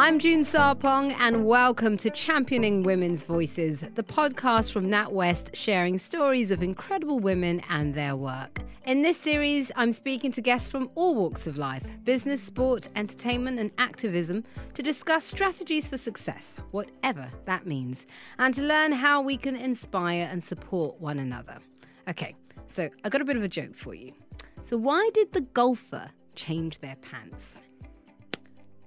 I'm June Sarpong, and welcome to Championing Women's Voices, the podcast from NatWest sharing stories of incredible women and their work. In this series, I'm speaking to guests from all walks of life business, sport, entertainment, and activism to discuss strategies for success, whatever that means, and to learn how we can inspire and support one another. Okay, so I got a bit of a joke for you. So, why did the golfer change their pants?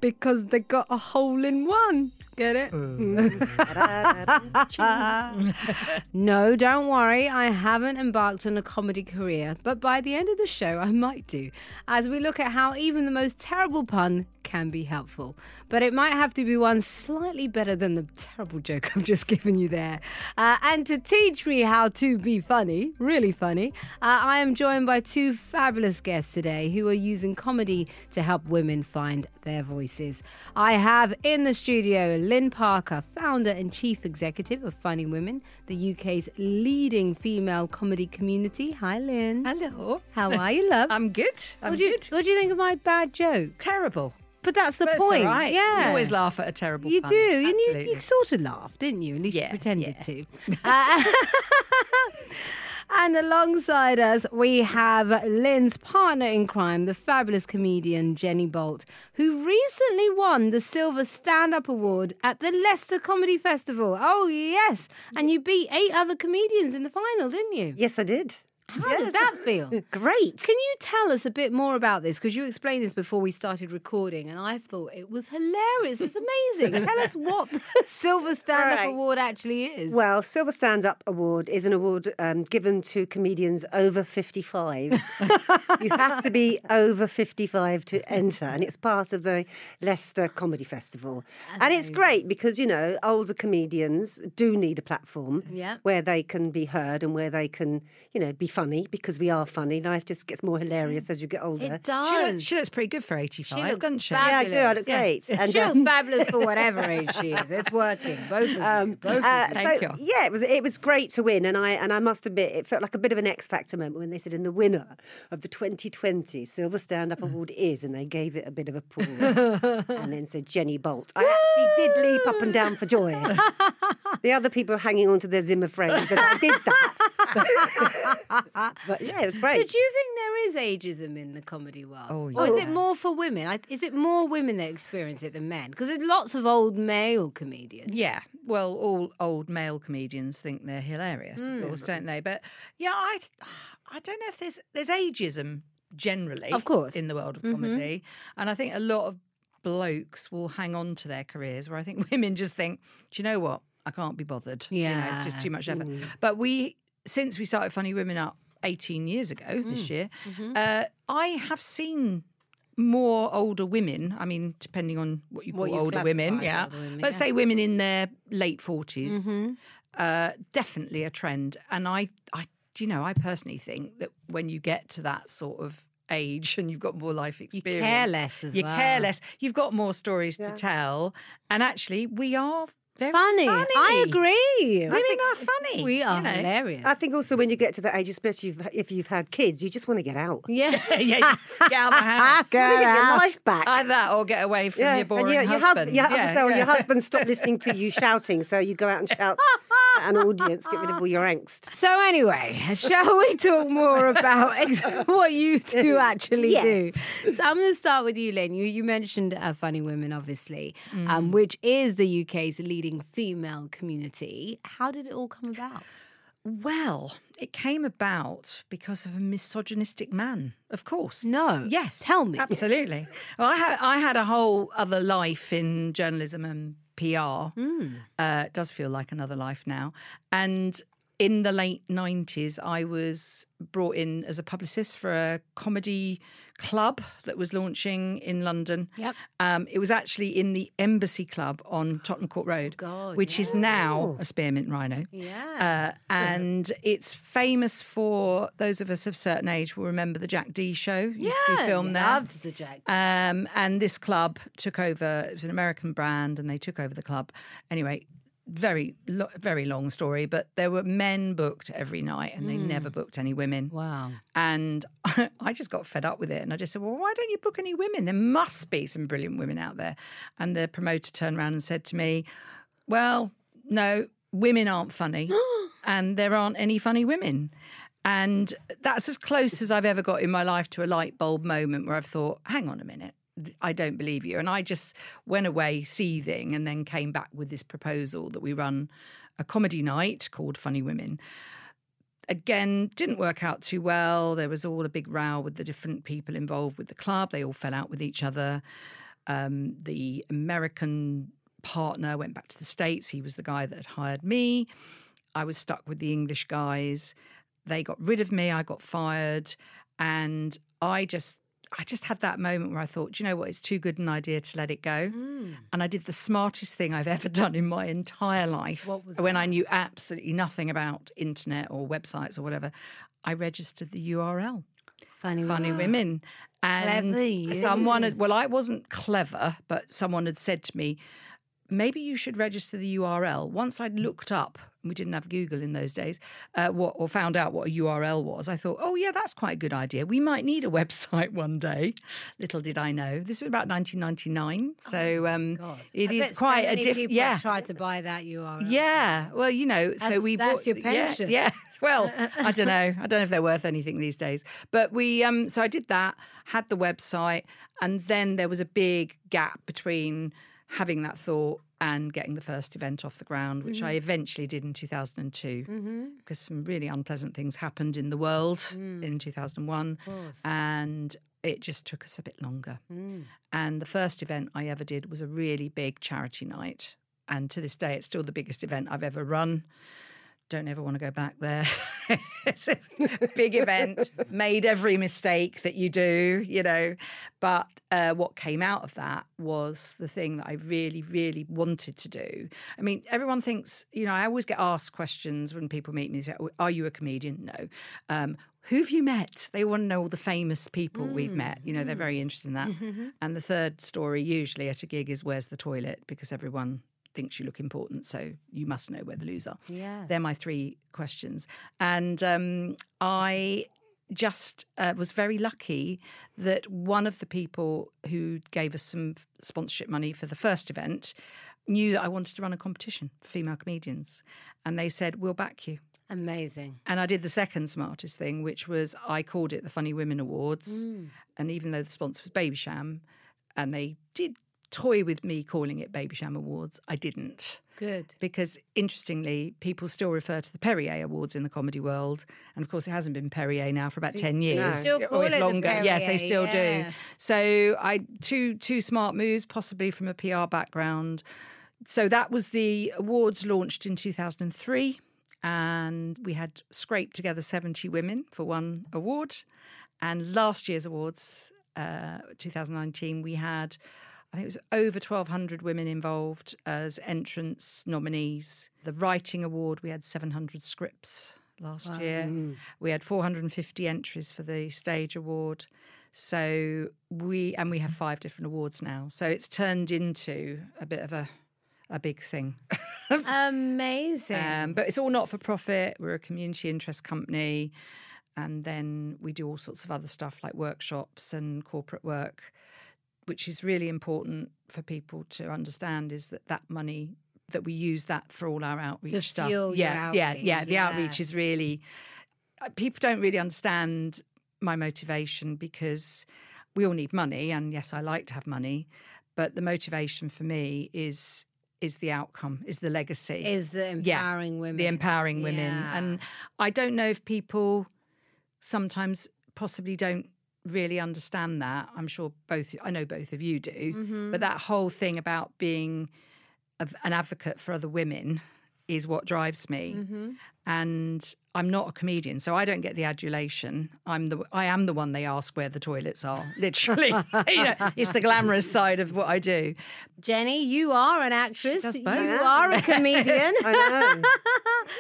Because they got a hole in one. Get it? no, don't worry. I haven't embarked on a comedy career, but by the end of the show, I might do, as we look at how even the most terrible pun can be helpful. But it might have to be one slightly better than the terrible joke I've just given you there. Uh, and to teach me how to be funny, really funny, uh, I am joined by two fabulous guests today who are using comedy to help women find their voices. I have in the studio Lynne Parker, founder and chief executive of Funny Women, the UK's leading female comedy community. Hi, Lynne. Hello. How are you, love? I'm good. I'm what do, you, good. what do you think of my bad joke? Terrible. But that's the But point. right. Yeah. You always laugh at a terrible You pun. do. And you, you sort of laughed, didn't you? At least Yeah, you pretended yeah. to. Uh, and alongside us, we have Lynne's partner in crime, the fabulous comedian Jenny Bolt, who recently won the Silver Stand Up Award at the Leicester Comedy Festival. Oh, yes. And you beat eight other comedians in the final, didn't you? Yes, I did. How does that feel? Great. Can you tell us a bit more about this? Because you explained this before we started recording, and I thought it was hilarious. It's amazing. tell us what the Silver Stand Up Right. Award actually is. Well, Silver Stand Up Award is an award um, given to comedians over 55. you have to be over 55 to enter, and it's part of the Leicester Comedy Festival. And it's great because, you know, older comedians do need a platform Yeah. where they can be heard and where they can, you know, be funny because we are funny. Life just gets more hilarious as you get older. it She does. looks, she looks pretty good for 85, She looks doesn't she? fab- yeah, I do. I look Yeah. great. And, she looks um, fabulous for whatever age she is. It's working. Both of you. Um, Both uh, of you. Thank so, you. Yeah, it was it was great to win, and I and I must admit it felt like a bit of an X Factor moment when they said, "And the winner of the 2020 Silver Stand Up Award is," and they gave it a bit of a pull and then said Jenny Bolt. I actually did leap up and down for joy. the other people hanging onto their Zimmer frames, and I did that. but yeah, it was But great. do you think there is ageism in the comedy world? Oh, Or is it more for women? Is it more women that experience it than men? Because there's lots of old male comedians. Yeah, well, all old male comedians think they're hilarious, Hmm. of course, don't they? But yeah, I, I don't know if there's there's ageism generally, Of course. Mm-hmm. in the world of comedy, and I think a lot of blokes will hang on to their careers, where I think women just think, do you know what? I can't be bothered. You know, it's just too much effort. But we, since we started Funny Women up 18 years ago Mm. this year, Mm-hmm. uh, I have seen more older women. I mean, depending on what you call What you older women, yeah. older women, Let's yeah. say women in their late 40s. Mm-hmm. Uh, definitely a trend. And I, I, you know, I personally think that when you get to that sort of age and you've got more life experience, You care less as you well. care less. You've got more stories to tell. And actually, we are very Funny. I agree. Women are funny. We are you know. hilarious. I think also when you get to that age, especially if, if you've had kids, you just want to get out. yeah. yeah, just get out of the house. You wanna get your life back. Either that or get away from your boring and your, your husband. husband. Yeah, yeah, so yeah. your husband stopped listening to you shouting, so you go out and shout at an audience, get rid of all your angst. So anyway, shall we talk more about what you two actually Yes. do? So I'm going to start with you, Lynne. You you mentioned uh, Funny Women, obviously, Mm. um, which is the UK's leading female community. How did it all come about? Well, it came about because of a misogynistic man, of course. No. Yes. Tell me. Absolutely. Well, I had I had a whole other life in journalism and PR. Hmm. Uh, it does feel like another life now. And in the late nineties, I was brought in as a publicist for a comedy club that was launching in London. Yep. Um, it was actually in the Embassy Club on Tottenham Court Road, God, which is now a Spearmint Rhino. Yeah. Uh, and it's famous for those of us of certain age will remember the Jack Dee show. Used to be filmed there. Loved the Jack. Um, and this club took over. It was an American brand, and they took over the club. Anyway, very lo- very long story, but there were men booked every night, and they hmm. never booked any women. Wow. And I just got fed up with it. And I just said, Well, why don't you book any women? There must be some brilliant women out there. And the promoter turned around and said to me, Well, no, women aren't funny. and there aren't any funny women. And that's as close as I've ever got in my life to a light bulb moment where I've thought, Hang on a minute. I don't believe you. And I just went away seething and then came back with this proposal that we run a comedy night called Funny Women. Again didn't work out too well. There was all a big row with the different people involved with the club. They all fell out with each other. Um, the american partner went back to the states. He was the guy that had hired me. I was stuck with the english guys. They got rid of me. I got fired. And i just I just had that moment where I thought, "Do you know what? It's too good an idea to let it go. Mm. And I did the smartest thing I've ever done in my entire life. What was when I knew absolutely nothing about internet or websites or whatever. I registered the URL. Funny, Funny women. And Clever someone had, well, I wasn't clever, but someone had said to me, maybe you should register the URL. Once I'd looked up, we didn't have Google in those days, uh, what, or found out what a URL was, I thought, oh, yeah, that's quite a good idea. We might need a website one day. Little did I know. This was about 1999. So um, God. it I is bet so quite a different. Yeah. tried to buy that URL. Yeah, well, you know, so we that's bought, your yeah, pension. Yeah, well, I don't know. I don't know if they're worth anything these days. But we, um, so I did that, had the website, and then there was a big gap between having that thought and getting the first event off the ground, which I mm-hmm. eventually did in 2002 mm-hmm. because some really unpleasant things happened in the world mm. in 2001, and it just took us a bit longer. Mm. And the first event I ever did was a really big charity night. And to this day, it's still the biggest event I've ever run. Don't ever want to go back there. it's a big event, made every mistake that you do, you know. But uh, what came out of that was the thing that I really, really wanted to do. I mean, everyone thinks, you know, I always get asked questions when people meet me. They say, "Oh, Are you a comedian? No. Um, who have you met? They want to know all the famous people we've met. You know, they're very interested in that. And the third story, usually at a gig, is where's the toilet? Because everyone thinks you look important, so you must know where the loos are. Yeah. They're my three questions. And um, I just uh, was very lucky that one of the people who gave us some sponsorship money for the first event knew that I wanted to run a competition for female comedians. And they said, We'll back you. Amazing. And I did the second smartest thing, which was I called it the Funny Women Awards. And even though the sponsor was Babycham, and they did toy with me calling it Babycham Awards, I didn't. Good. Because interestingly, people still refer to the Perrier Awards in the comedy world. And of course, it hasn't been Perrier now for about 10 years. Still or it the longer. Yes, they still yeah. do. So I two two smart moves, possibly from a PR background. So that was the awards launched in 2003 and we had scraped together 70 women for one award. And last year's awards, uh, 2019, we had, I think it was over 1,200 women involved as entrance nominees. The writing award, we had 700 scripts last year. We had 450 entries for the stage award. So we, and we have five different awards now. So it's turned into a bit of a, a big thing. Amazing. Um, but it's all not for profit. We're a community interest company. And then we do all sorts of other stuff like workshops and corporate work, which is really important for people to understand is that that money that we use that for all our outreach stuff. fuel your yeah, yeah, outreach, yeah. The yeah. outreach is really uh, people don't really understand my motivation because we all need money and yes I like to have money but the motivation for me is is the outcome is the legacy is the empowering women. the empowering women Yeah. and I don't know if people sometimes possibly don't really understand that I'm sure both I know both of you do Mm-hmm. but that whole thing about being a, an advocate for other women is what drives me Mm-hmm. and I'm not a comedian, so I don't get the adulation. I'm the I am the one they ask where the toilets are. Literally, you know, it's the glamorous side of what I do. Jenny, you are an actress. You are a comedian. I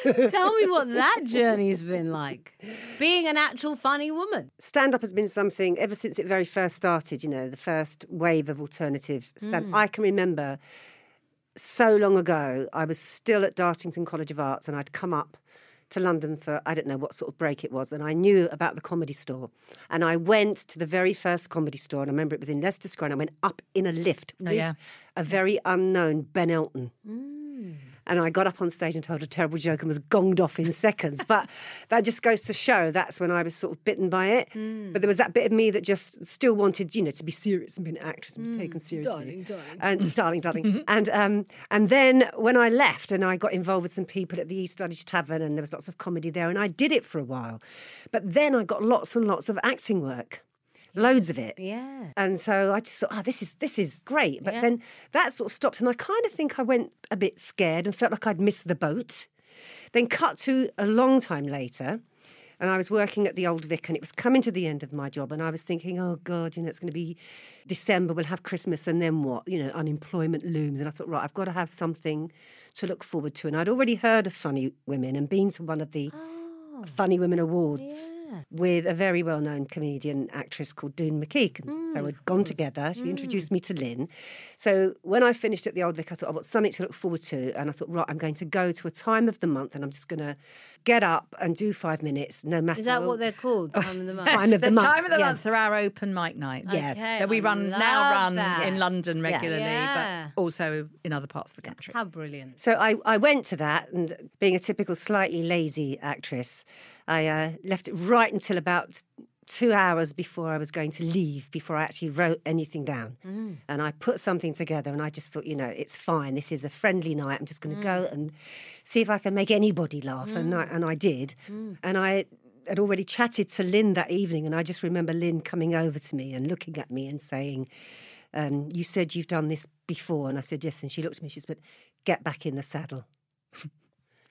know. Tell me what that journey's been like. Being an actual funny woman. stand up has been something ever since it very first started, you know, the first wave of alternative stand I can remember so long ago, I was still at Dartington College of Arts and I'd come up to London for I don't know what sort of break it was, and I knew about the comedy store. And I went to the very first comedy store, and I remember it was in Leicester Square, and I went up in a lift oh, with yeah. a very unknown Ben Elton. Mm. And I got up on stage and told a terrible joke and was gonged off in seconds. But that just goes to show that's when I was sort of bitten by it. Mm. But there was that bit of me that just still wanted, you know, to be serious and be an actress and be mm. taken seriously. Darling, darling. And darling, darling. Mm-hmm. and um, and then when I left and I got involved with some people at the East Dulwich Tavern and there was lots of comedy there and I did it for a while. But then I got lots and lots of acting work. Loads of it. Yeah. And so I just thought, oh, this is this is great. But Yeah. then that sort of stopped, and I kind of think I went a bit scared and felt like I'd missed the boat. Then cut to a long time later, and I was working at the Old Vic, and it was coming to the end of my job, and I was thinking, oh God, you know, it's going to be December, we'll have Christmas, and then what? You know, unemployment looms, and I thought, right, I've got to have something to look forward to, and I'd already heard of Funny Women and been to one of the oh. Funny Women Awards Yeah. With a very well known comedian actress called Doon Mackichan. so we'd gone together. She introduced me to Lynne. So when I finished at the Old Vic, I thought, I've got something to look forward to. And I thought, right, I'm going to go to a time of the month and I'm just going to get up and do five minutes, no matter Is that what they're called? Time of the month. time of the, the month. time of the yeah. month are our open mic nights. Yeah. Okay, that we I run now run that. in London regularly, Yeah. but also in other parts of the country. How brilliant. So I, I went to that, and being a typical slightly lazy actress, I uh, left it right until about two hours before I was going to leave, before I actually wrote anything down. Mm. And I put something together, and I just thought, you know, it's fine. This is a friendly night. I'm just going to go mm. and see if I can make anybody laugh. And, I, mm. and I did. And I had already chatted to Lynne that evening, and I just remember Lynne coming over to me and looking at me and saying, um, you said you've done this before. And I said, yes. And she looked at me, she said, but get back in the saddle.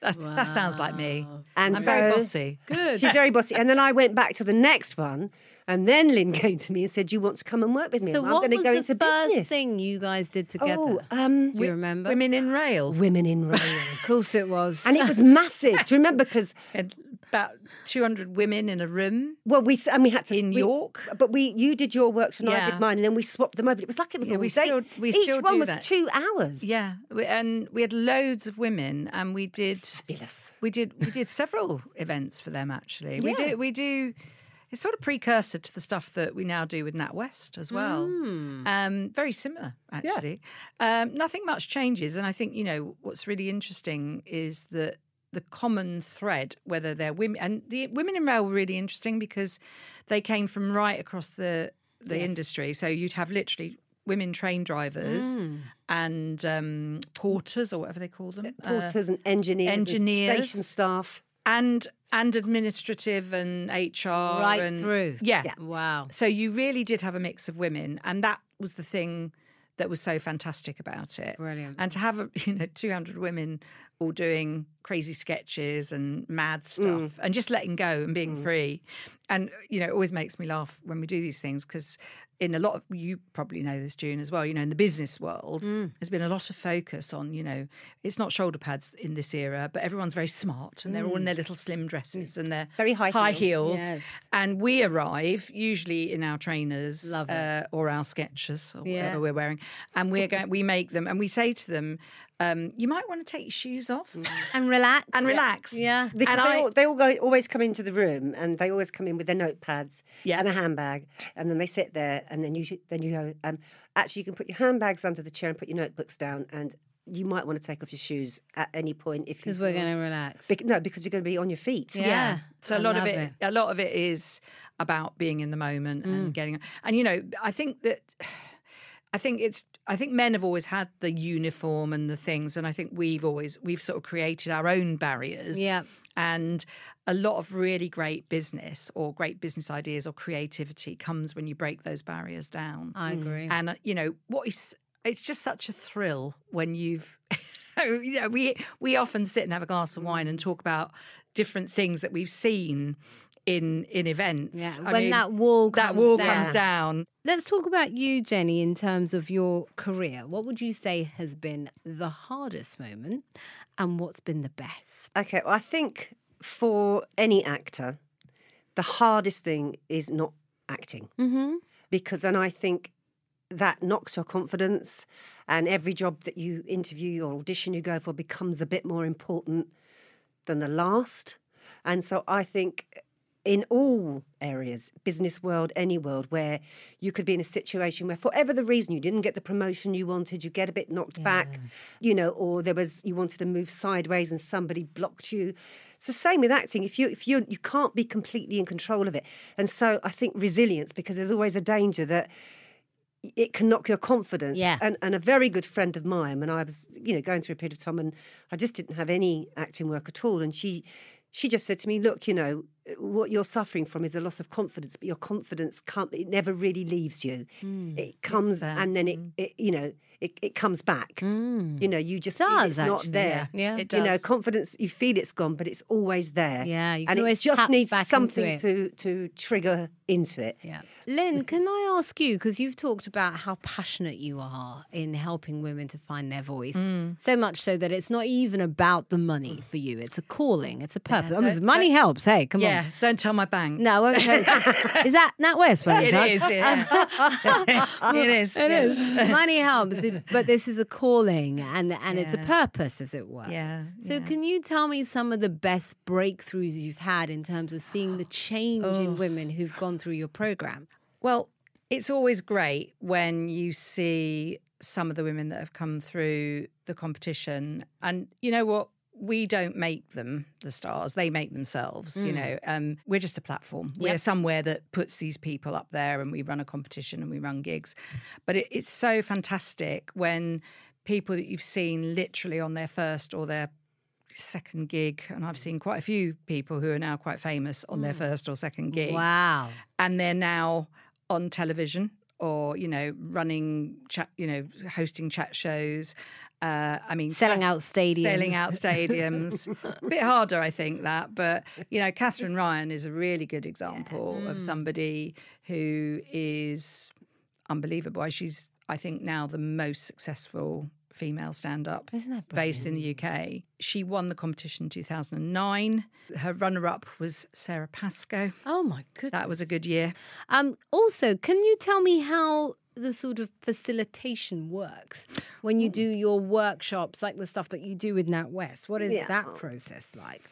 That, that sounds like me. And I'm very bossy. Good. She's very bossy. And then I went back to the next one, and then Lynne came to me and said, "You want to come and work with me? So And I'm what going to was go the into first business." thing you guys did together? Oh, um, Do you remember? Women in rail. women in rail, Of course it was. and it was massive. Do you remember? Because And about 200 women in a room well, we and we had to in we- York. But we, you did your work and I did mine, and then we swapped them over. It was like it was Yeah, all we day. still- we Each one was that. two hours. Yeah, we, and we had loads of women, and we did Fabulous. we did we did several events for them. Actually, we do we do. It's sort of precursor to the stuff that we now do with NatWest as well. Hmm. Um, very similar, actually. Um, nothing much changes, and I think you know what's really interesting is that the common thread, whether they're women and the women in rail were really interesting because they came from right across the the industry. So you'd have literally women train drivers Hmm. and um, porters or whatever they call them, uh, Porters and engineers, and engineers. station staff. and and administrative and HR right and, through. Yeah. Wow. So you really did have a mix of women, and that was the thing that was so fantastic about it. Brilliant. And to have you know 200 women all doing crazy sketches and mad mm. stuff and just letting go and being mm. free. And you know, it always makes me laugh when we do these things because in a lot of you probably know this June as well, you know, in the business world, mm. there's been a lot of focus on, you know, it's not shoulder pads in this era, but everyone's very smart and they're all in their little slim dresses and their Very high high heels. heels. Yes. And we arrive usually in our trainers uh, or our sketches or Yeah. whatever we're wearing, and we're going. We make them, and we say to them, um, "You might want to take your shoes off And relax. and relax." Yeah. Because And they, I- all, they all go, always come into the room and they always come in with their notepads Yeah. and a handbag, and then they sit there, and then you then you go, um, actually, you can put your handbags under the chair and put your notebooks down, and you might want to take off your shoes at any point if Because we're going to relax. Bec- no, because you're going to be on your feet. Yeah. So a I lot of love it, a lot of it is about being in the moment and getting. And you know, I think that. I think it's. I think men have always had the uniform and the things, and I think we've always we've sort of created our own barriers. Yeah. And a lot of really great business or great business ideas or creativity comes when you break those barriers down. I agree. And uh, you know what is? It's just such a thrill when you've. you know, we we often sit and have a glass of wine and talk about different things that we've seen in in events. Yeah, I when mean, that wall that comes wall down. comes down. Let's talk about you, Jenny, in terms of your career. What would you say has been the hardest moment and what's been the best? Okay, well, I think for any actor, the hardest thing is not acting. Mm-hmm. because and I think that knocks your confidence, and every job that you interview or audition you go for becomes a bit more important than the last. And so I think in all areas, business world, any world, where you could be in a situation where, for whatever the reason, you didn't get the promotion you wanted, you get a bit knocked back, you know, or there was you wanted to move sideways and somebody blocked you. It's the same with acting. If you if you you can't be completely in control of it, and so I think resilience because there's always a danger that it can knock your confidence. Yeah. And, and a very good friend of mine, when I was, you know, going through a period of time and I just didn't have any acting work at all. And she she just said to me, look, you know, what you're suffering from is a loss of confidence, but your confidence can't, it never really leaves you. Hmm. it comes and then it, it you know, it, it comes back. You know, you just Does, feel it's not there. yeah. Yeah. It You know, confidence, you feel it's gone, but it's always there. Yeah, you can and it just needs back something to, to trigger into it. Yeah. Lynn, can I ask you, because you've talked about how passionate you are in helping women to find their voice, Mm. so much so that it's not even about the money for you. It's a calling, it's a purpose. I mean, don't- money helps. Hey, come yeah, on. Don't tell my bank. No, I won't tell you. Is that NatWest? any It is, yeah. it is. It yeah. is. Money helps, but this is a calling and, and it's a purpose, as it were. Yeah. So, yeah. can you tell me some of the best breakthroughs you've had in terms of seeing the change Oh. in women who've gone through your program? Well, it's always great when you see some of the women that have come through the competition. And you know what? We don't make them the stars; they make themselves. You know, um, we're just a platform. We're somewhere that puts these people up there, and we run a competition and we run gigs. But it, it's so fantastic when people that you've seen literally on their first or their second gig, and I've seen quite a few people who are now quite famous on their first or second gig Wow. and they're now on television or you know running chat you know hosting chat shows uh, I mean, Selling out stadiums. selling out stadiums. a bit harder, I think that, but you know, Katherine Ryan is a really good example Mm. of somebody who is unbelievable. She's, I think, now the most successful female stand-up based in the UK. She won the competition in 2009. Her runner-up was Sara Pascoe. Oh my goodness. That was a good year. Um, also, can you tell me how the sort of facilitation works when you do mm. your workshops, like the stuff that you do with NatWest? What is Yeah. that process like?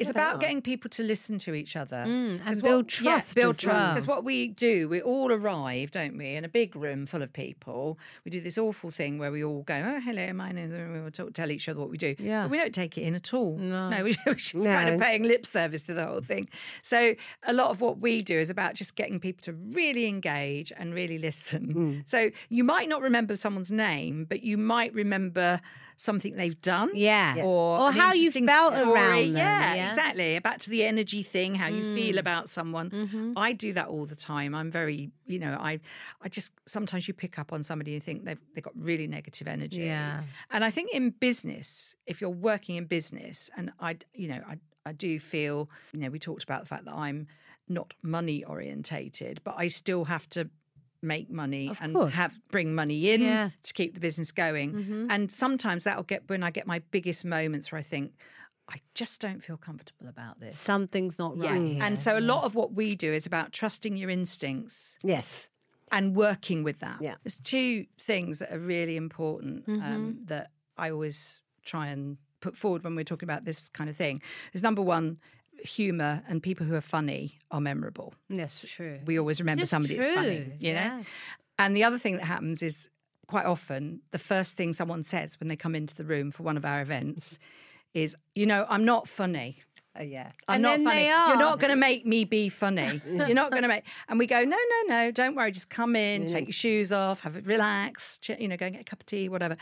It's about getting people to listen to each other Mm, and build what- trust Yeah, build trust. well. Because what we do, we all arrive, don't we, in a big room full of people. We do this awful thing where we all go, "Oh, hello, my name," and we will talk, tell each other what we do. Yeah. but we don't take it in at all. No. no, we, we're just kind of paying lip service to the whole thing. So a lot of what we do is about just getting people to really engage and really listen. So you might not remember someone's name, but you might remember something they've done. Yeah. Yeah. Or, Or how you interesting felt story. around them, Yeah, yeah? exactly. Back to the energy thing, how you feel Mm. about someone. Mm-hmm. I do that all the time. I'm very, you know, I, I just sometimes you pick up on somebody and think they've they've got really negative energy. Yeah. And I think in business, if you're working in business, and I, you know, I, I do feel, you know, we talked about the fact that I'm not money orientated, but I still have to make money Of and course. have bring money in Yeah. Mm-hmm. to keep the business going. And sometimes that'll get when I get my biggest moments where I think I just don't feel comfortable about this. Something's not Yeah. right. here. And so a lot of what we do is about trusting your instincts Yes. and working with that. Yeah. There's two things that are really important um, Mm-hmm. that I always try and put forward when we're talking about this kind of thing. Is number one, humour and people who are funny are memorable. Yes, true. We always remember Just somebody that's funny, true, you know? yeah. And the other thing that happens is quite often the first thing someone says when they come into the room for one of our events is, you know, I'm not funny. Oh, yeah. I'm And not funny. You're not going to make me be funny. You're not going to make. And we go, no, no, no, don't worry. Just come in, take your mm. shoes off, have it, relax, you know, go and get a cup of tea, whatever.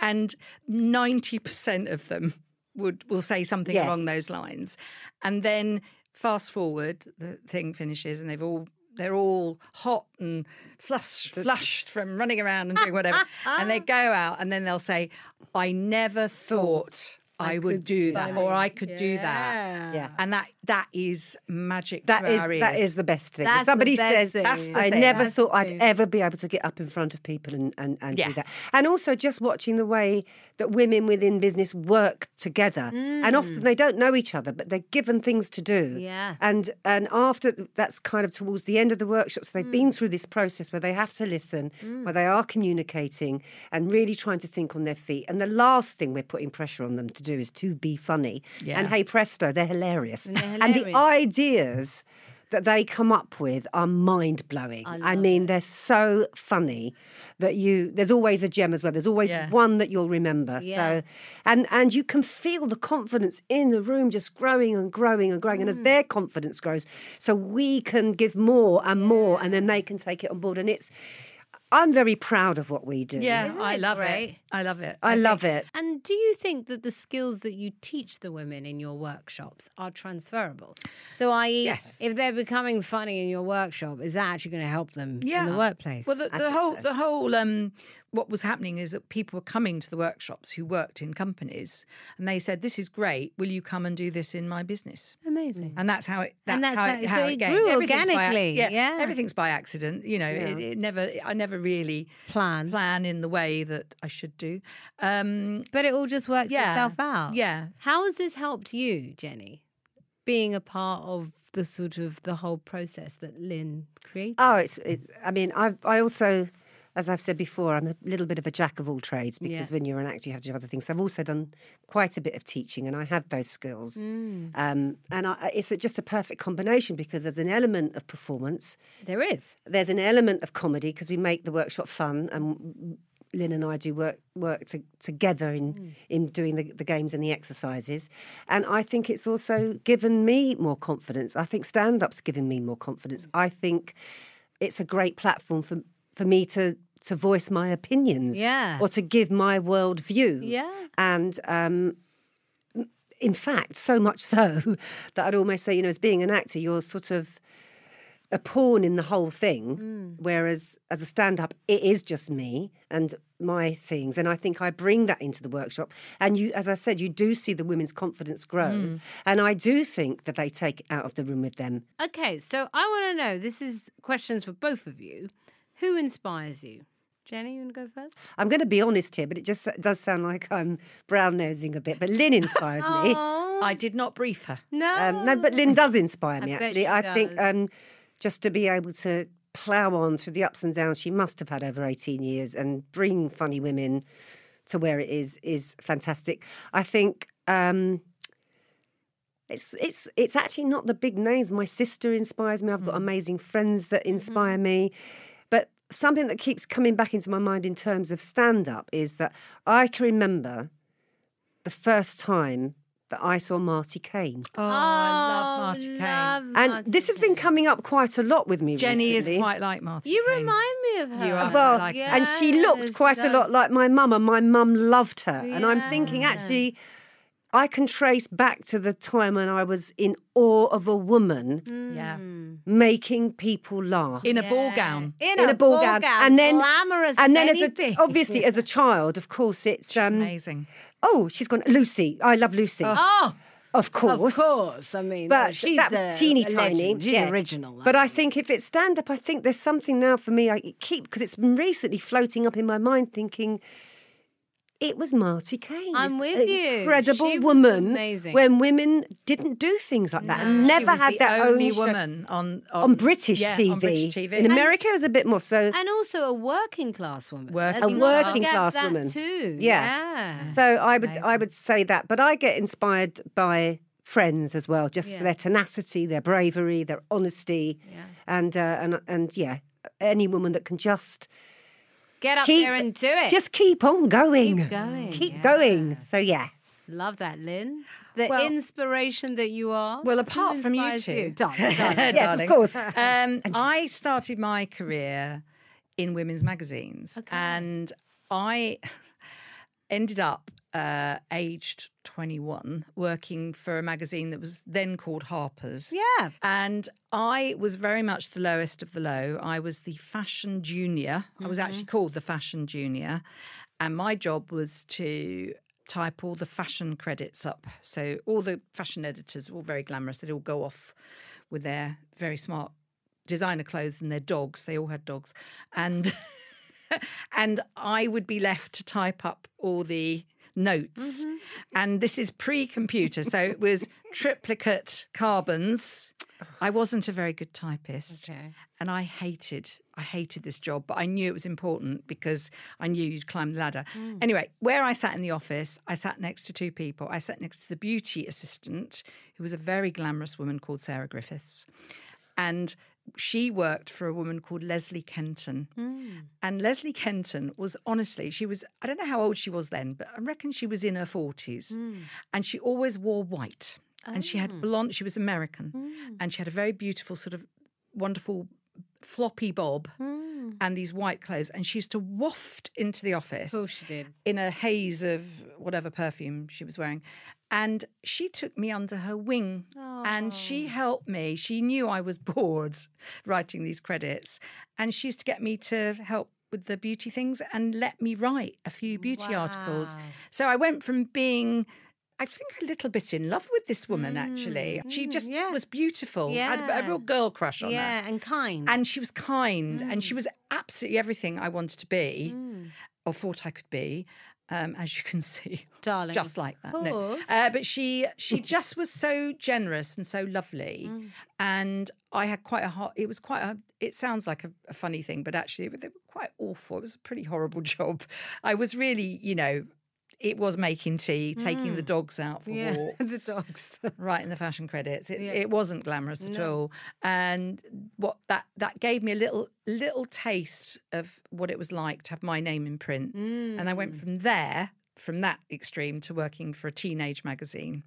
And ninety percent of them would will say something Yes. along those lines. And then fast forward, the thing finishes, and they've all. They're all hot and flushed, flushed from running around and doing whatever. and they go out and then they'll say, I never thought I, would do that, or I could do that. Yeah. Yeah. And that that is magic. That to is our ears. is the best thing. That's the Somebody best says, thing. That's the I thing. never That's thought I'd thing. ever be able to get up in front of people and, and, and Yeah. do that. And also just watching the way that women within business work together. And often mm. they don't know each other, but they're given things to do. Yeah. And and after that's kind of towards the end of the workshops, they've been mm. through this process where they have to listen, mm. where they are communicating and really trying to think on their feet. And the last thing we're putting pressure on them to do is to be funny. Yeah. And hey presto, they're hilarious. And they're And the ideas that they come up with are mind blowing. I I, mean, they're so funny that you there's always a gem as well. There's always Yeah. one that you'll remember. Yeah. So and and you can feel the confidence in the room just growing and growing and growing. And Mm. as their confidence grows, so we can give more and more and then they can take it on board. And it's I'm very proud of what we do. Yeah, Isn't I it love great? it. I love it. I, think- love it. And do you think that the skills that you teach the women in your workshops are transferable? So, i.e., Yes. if they're becoming funny in your workshop, is that actually going to help them yeah. in the workplace? Well, the, the whole so. the whole um, what was happening is that people were coming to the workshops who worked in companies, and they said, "This is great. Will you come and do this in my business?" Amazing. And that's how it. That's And that's how, how- it, so how it it came. grew Everything's by organically, yeah, yeah. everything's by accident. You know, it, it never. I never really Plan. plan in the way that I should do. Um, But it all just works Yeah. itself out. yeah, How has this helped you, Jenny, being a part of the sort of the whole process that Lynne created? Oh, it's it's. I mean, I I also, as I've said before, I'm a little bit of a jack of all trades because Yeah. when you're an actor, you have to do other things. So I've also done quite a bit of teaching, and I have those skills. Mm. Um, and I, it's a, just a perfect combination because there's an element of performance, There is. there's an element of comedy because we make the workshop fun, and Lynne and I do work work to, together in in doing the, the games and the exercises. And I think it's also given me more confidence. I think stand up's given me more confidence. I think it's a great platform for for me to to voice my opinions, Yeah. or to give my world view, Yeah. and um, in fact, so much so that I'd almost say, you know, as being an actor, you're sort of a pawn in the whole thing. Whereas as a stand up, it is just me and my things. And I think I bring that into the workshop. And you, as I said, you do see the women's confidence grow. And I do think that they take out of the room with them. Okay, so I want to know this is questions for both of you. Who inspires you? Jenny, you want to go first? I'm going to be honest here, but it just does sound like I'm brown nosing a bit. But Lynne inspires me. Oh, I did not brief her. no. Um, no, but Lynne does inspire me. I bet actually, she I think um, just to be able to plough on through the ups and downs she must have had over eighteen years and bring funny women to where it is is fantastic. I think. Um, it's it's it's actually not the big names. My sister inspires me. I've got amazing friends that inspire me. But something that keeps coming back into my mind in terms of stand up is that I can remember the first time that I saw Marti Caine. Oh, I love oh, Marti Caine. And Marti this has been coming up quite a lot with me Jenny recently. is quite like Marti. You Caine. remind me of her. You are well, like her. and she looked Yes, quite a lot like my mum, and my mum loved her. And I'm thinking, actually, I can trace back to the time when I was in awe of a woman Yeah. Mm. making people laugh. In a ball gown. In, in a ball gown, and then glamorous and then as as a, obviously as a child, of course, it's um. Amazing. Oh, she's gone. Lucy, I love Lucy. Oh, of course, of course. I mean, But she's that was teeny a tiny. She's yeah. original. But I think if it's stand up, I think there's something now for me. I keep because it's been recently floating up in my mind, thinking it was Marti Caine. I'm with you. Incredible She woman. amazing. When women didn't do things like that and never had the their only own woman on, on on British yeah, TV. On British TV. In America, it was a bit more so. and also a working class woman. Working A working class woman. too. Yeah. Yeah. So I would I would say that, but I get inspired by friends as well, just Yeah. for their tenacity, their bravery, their honesty, Yeah. and uh, and and yeah, any woman that can just Get up keep there and do it. just keep on going, Keep going, keep yeah. going. So yeah, Love that, Lynne. The Well- inspiration that you are. Well, apart from you two. Darling, darling. yes, Darling. of course. Um, I started my career in women's magazines, Okay. and I ended up uh, aged 21 working for a magazine that was then called Harper's. Yeah. And I was very much the lowest of the low. I was the fashion junior. I was actually called the fashion junior. And my job was to type all the fashion credits up. So all the fashion editors, were all very glamorous, they'd all go off with their very smart designer clothes and their dogs. They all had dogs. And and I would be left to type up all the notes. Mm-hmm. And this is pre-computer, so it was triplicate carbons. I wasn't a very good typist Okay. and I hated I hated this job, but I knew it was important because I knew you'd climb the ladder. Mm. Anyway, where I sat in the office, I sat next to two people. I sat next to the beauty assistant, who was a very glamorous woman called Sarah Griffiths, and she worked for a woman called Leslie Kenton. Mm. And Leslie Kenton was honestly, she was, I don't know how old she was then, but I reckon she was in her 40s. Mm. And she always wore white. And she had oh. blonde, she was American. Mm. And she had a very beautiful, sort of wonderful floppy bob and these white clothes. And she used to waft into the office Of course she did. in a haze of whatever perfume she was wearing. And she took me under her wing and she helped me. She knew I was bored writing these credits. And she used to get me to help with the beauty things and let me write a few beauty articles. So I went from being. I think a little bit in love with this woman, actually. Mm, she mm, just yeah. was beautiful. I had a- real girl crush on her Yeah, and kind. and she was kind and Mm. she was absolutely everything I wanted to be mm. or thought I could be. Um, as you can see, Darling. just like that. No. Uh, but she she just was so generous and so lovely, Mm. and I had quite a hard. It was quite a. It sounds like a, a funny thing, but actually they were quite awful. It was a pretty horrible job. I was really, you know, it was making tea, taking the dogs out for Mm. yeah, walks the dogs. right in the fashion credits. It, Yeah. it wasn't glamorous at all, and what that that gave me a little little taste of what it was like to have my name in print. And I Mm. went from there, from that extreme, to working for a teenage magazine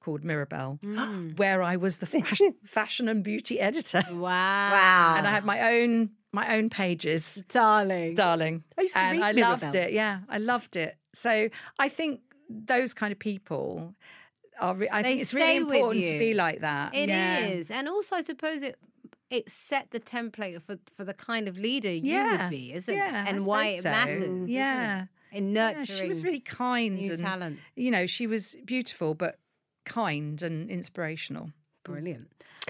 called Mirabelle, Mm. where I was the fashion, fashion and beauty editor, Wow. Wow. and I had my own my own pages Darling. darling. I used to and read I Mirabelle. loved it. Yeah, I loved it. So I think those kind of people are. Re- I They think it's really important to be like that. It is, yeah. and also I suppose it it set the template for for the kind of leader you Yeah. would be, isn't Yeah, it? I And why it so. matters. isn't it? Yeah. in Yeah, nurturing. she was really kind new and talent. you know she was beautiful but kind and inspirational. Brilliant.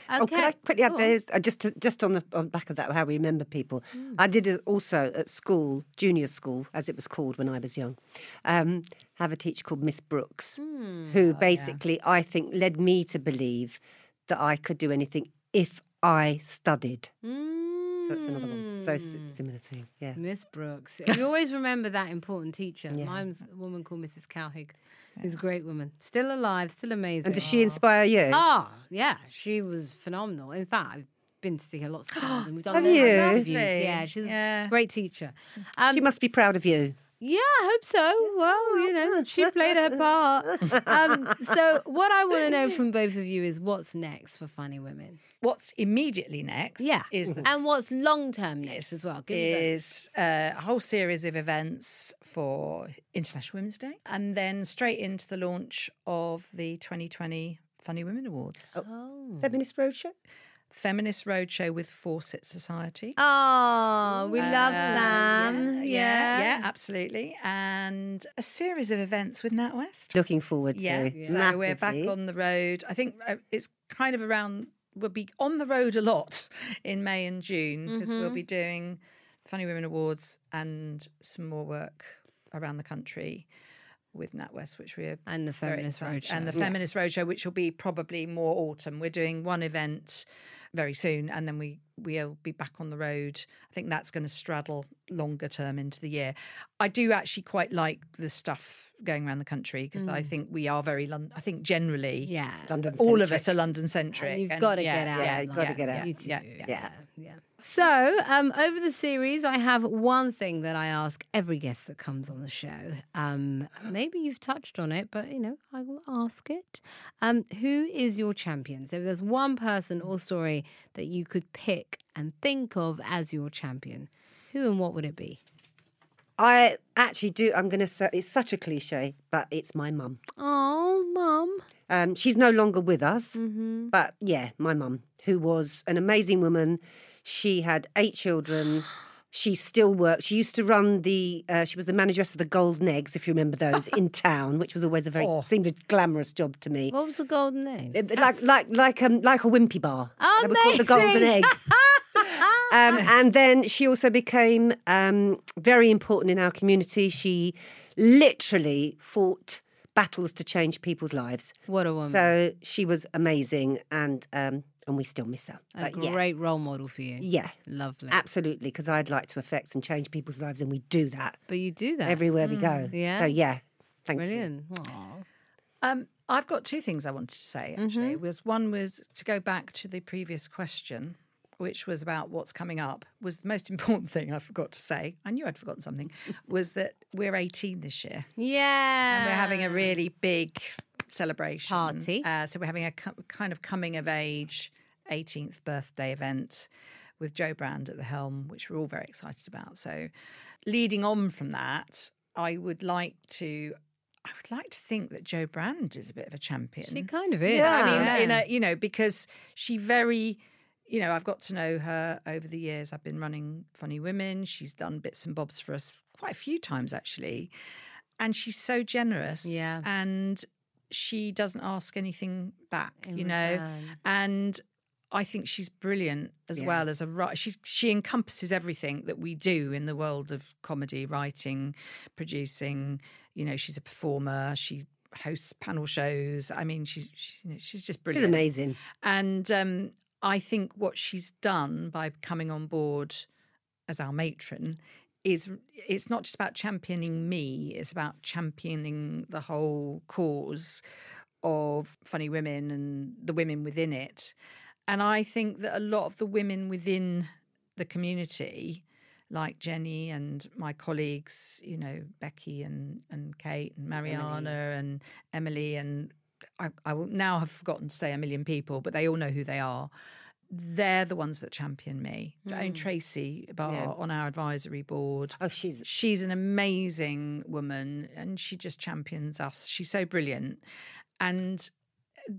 Oh, can I quickly add those uh, just to, just on the on back of that how we remember people? I did it also at school, junior school, as it was called when I was young. Um, have a teacher called Miss Brooks, who basically I think led me to believe that I could do anything if I studied. So that's another one. So similar thing, yeah. Miss Brooks. You always remember that important teacher. Mine's a woman called Mrs. Cowhig, who's a great woman. Still alive, still amazing. And does she inspire you? Ah, yeah, she was phenomenal. In fact, I've been to see her lots of times, and we've done Have loads of you? interviews. Yeah, she's Yeah. a great teacher. Um, she must be proud of you. Yeah, I hope so. Well, you know, she played her part. Um, so, what I want to know from both of you is what's next for Funny Women? What's immediately next? Yeah, is the and what's long term next as well. Give me is uh, a whole series of events for International Women's Day, and then straight into the launch of the 2020 Funny Women Awards, Oh. Feminist Roadshow? Feminist Roadshow with Fawcett Society. Oh, we love them. Sam. yeah, yeah, absolutely, and a series of events with NatWest. Looking forward to. Yeah, so we're back on the road. I think uh, it's kind of around. We'll be on the road a lot in May and June because we'll Mm-hmm. be doing the Funny Women Awards and some more work around the country with NatWest, which we're And the Feminist Roadshow. and the Feminist Roadshow, which will be probably more autumn. We're doing one event very soon, and then we we'll be back on the road. I think that's going to straddle longer term into the year. I do actually quite like the stuff going around the country because I think we are very London. I think generally, Mm. Yeah. London all of us are London centric. You've got to get out. yeah, of you've gotta get out. You do. Yeah, Yeah. yeah. yeah. So, um, over the series, I have one thing that I ask every guest that comes on the show. Um, maybe you've touched on it, but you know, I will ask it. Um, who is your champion? So, if there's one person or story that you could pick and think of as your champion, who and what would it be? I actually do. I'm going to say it's such a cliche, but it's my mum. Oh, mum. Um, she's no longer with us, Mm-hmm. but yeah, my mum, who was an amazing woman. She had eight children, She still works. She used to run the. Uh, she was the manageress of the Golden Eggs, if you remember those, in town, which was always a very Oh. seemed a glamorous job to me. What was the golden egg? Like like like um like a wimpy bar. They were called the Golden Amazing. Egg. um, and then she also became um, very important in our community. She literally fought battles to change people's lives. What a woman. So she was amazing, and um, and we still miss her. a But yeah, great role model for you. yeah, Lovely. absolutely. Because I'd like to affect and change people's lives, and we do that But you do that. everywhere we go. yeah. So yeah, thank you. Brilliant. Aw. Um, I've got two things I wanted to say. Actually, was one was to go back to the previous question, which was about what's coming up. Was the most important thing I forgot to say. I knew I'd forgotten something. was that we're 18 this year, Yeah. and we're having a really big celebration Party. Uh, so we're having a co- kind of coming of age 18th birthday event with Jo Brand at the helm, which we're all very excited about. So, leading on from that, I would like to. I would like to think that Jo Brand is a bit of a champion. She kind of is. Yeah. I mean, Yeah. in a, you know, because she very, you know, I've got to know her over the years. I've been running Funny Women. She's done bits and bobs for us quite a few times actually, and she's so generous. Yeah. and she doesn't ask anything back. In you know, return. and. I think she's brilliant as Yeah. well as a writer. She she encompasses everything that we do in the world of comedy, writing, producing. You know, she's a performer. She hosts panel shows. I mean, she's she, know, she's just brilliant. She's amazing. And um, I think what she's done by coming on board as our matron is it's not just about championing me, it's about championing the whole cause of funny women and the women within it. And I think that a lot of the women within the community, like Jenny and my colleagues, you know, Becky and, and Kate and Mariana and Emily and I, I will now have forgotten to say a million people, but they all know who they are. They're the ones that champion me. I mean, hmm. Tracy Barr Yeah. on our advisory board. Oh, she's She's an amazing woman and she just champions us. She's so brilliant. And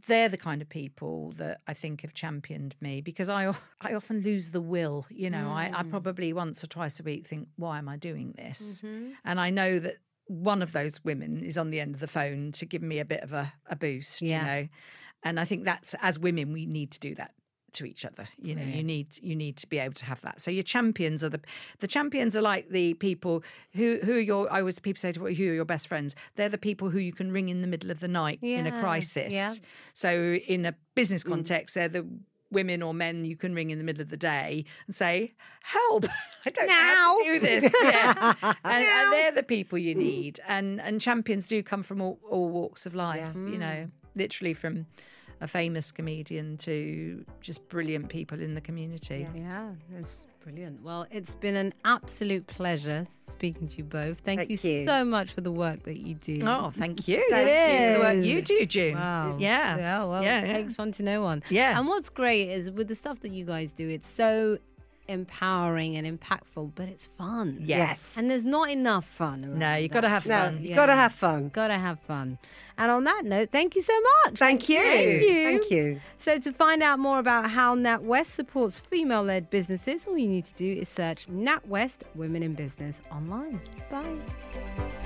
they're the kind of people that I think have championed me because I I often lose the will. You know, I, I hmm. probably once or twice a week think, why am I doing this? Mm-hmm. And I know that one of those women is on the end of the phone to give me a bit of a, a boost. Yeah. You know, and I think that's as women we need to do that to each other. You know, you need you need to be able to have that. So your champions are the the champions are like the people who who are your I always people say to who are your best friends. They're the people who you can ring in the middle of the night in a crisis. yeah. So in a business mm. context, they're the women or men you can ring in the middle of the day and say, "Help! I don't know how to do this." Yeah. and, and they're the people you need. And and champions do come from all, all walks of life. You know, hmm. literally from a famous comedian to just brilliant people in the community. Yeah, it's brilliant. Well, it's been an absolute pleasure speaking to you both. Thank, Thank you, you. so much for the work that you do. Oh, thank you. Thank you for the work you do, June. Wow. Yeah. Yeah, well, yeah, yeah. takes one to know one. Yeah. And what's great is with the stuff that you guys do, it's so empowering and impactful, but it's fun. Yes. And there's not enough fun. around No, you've got to have no, fun. you Yeah. got to have fun. Gotta have fun. And on that note, thank you so much. Thank you. Thank you. Thank you. So, to find out more about how NatWest supports female led businesses, all you need to do is search NatWest Women in Business online. Bye.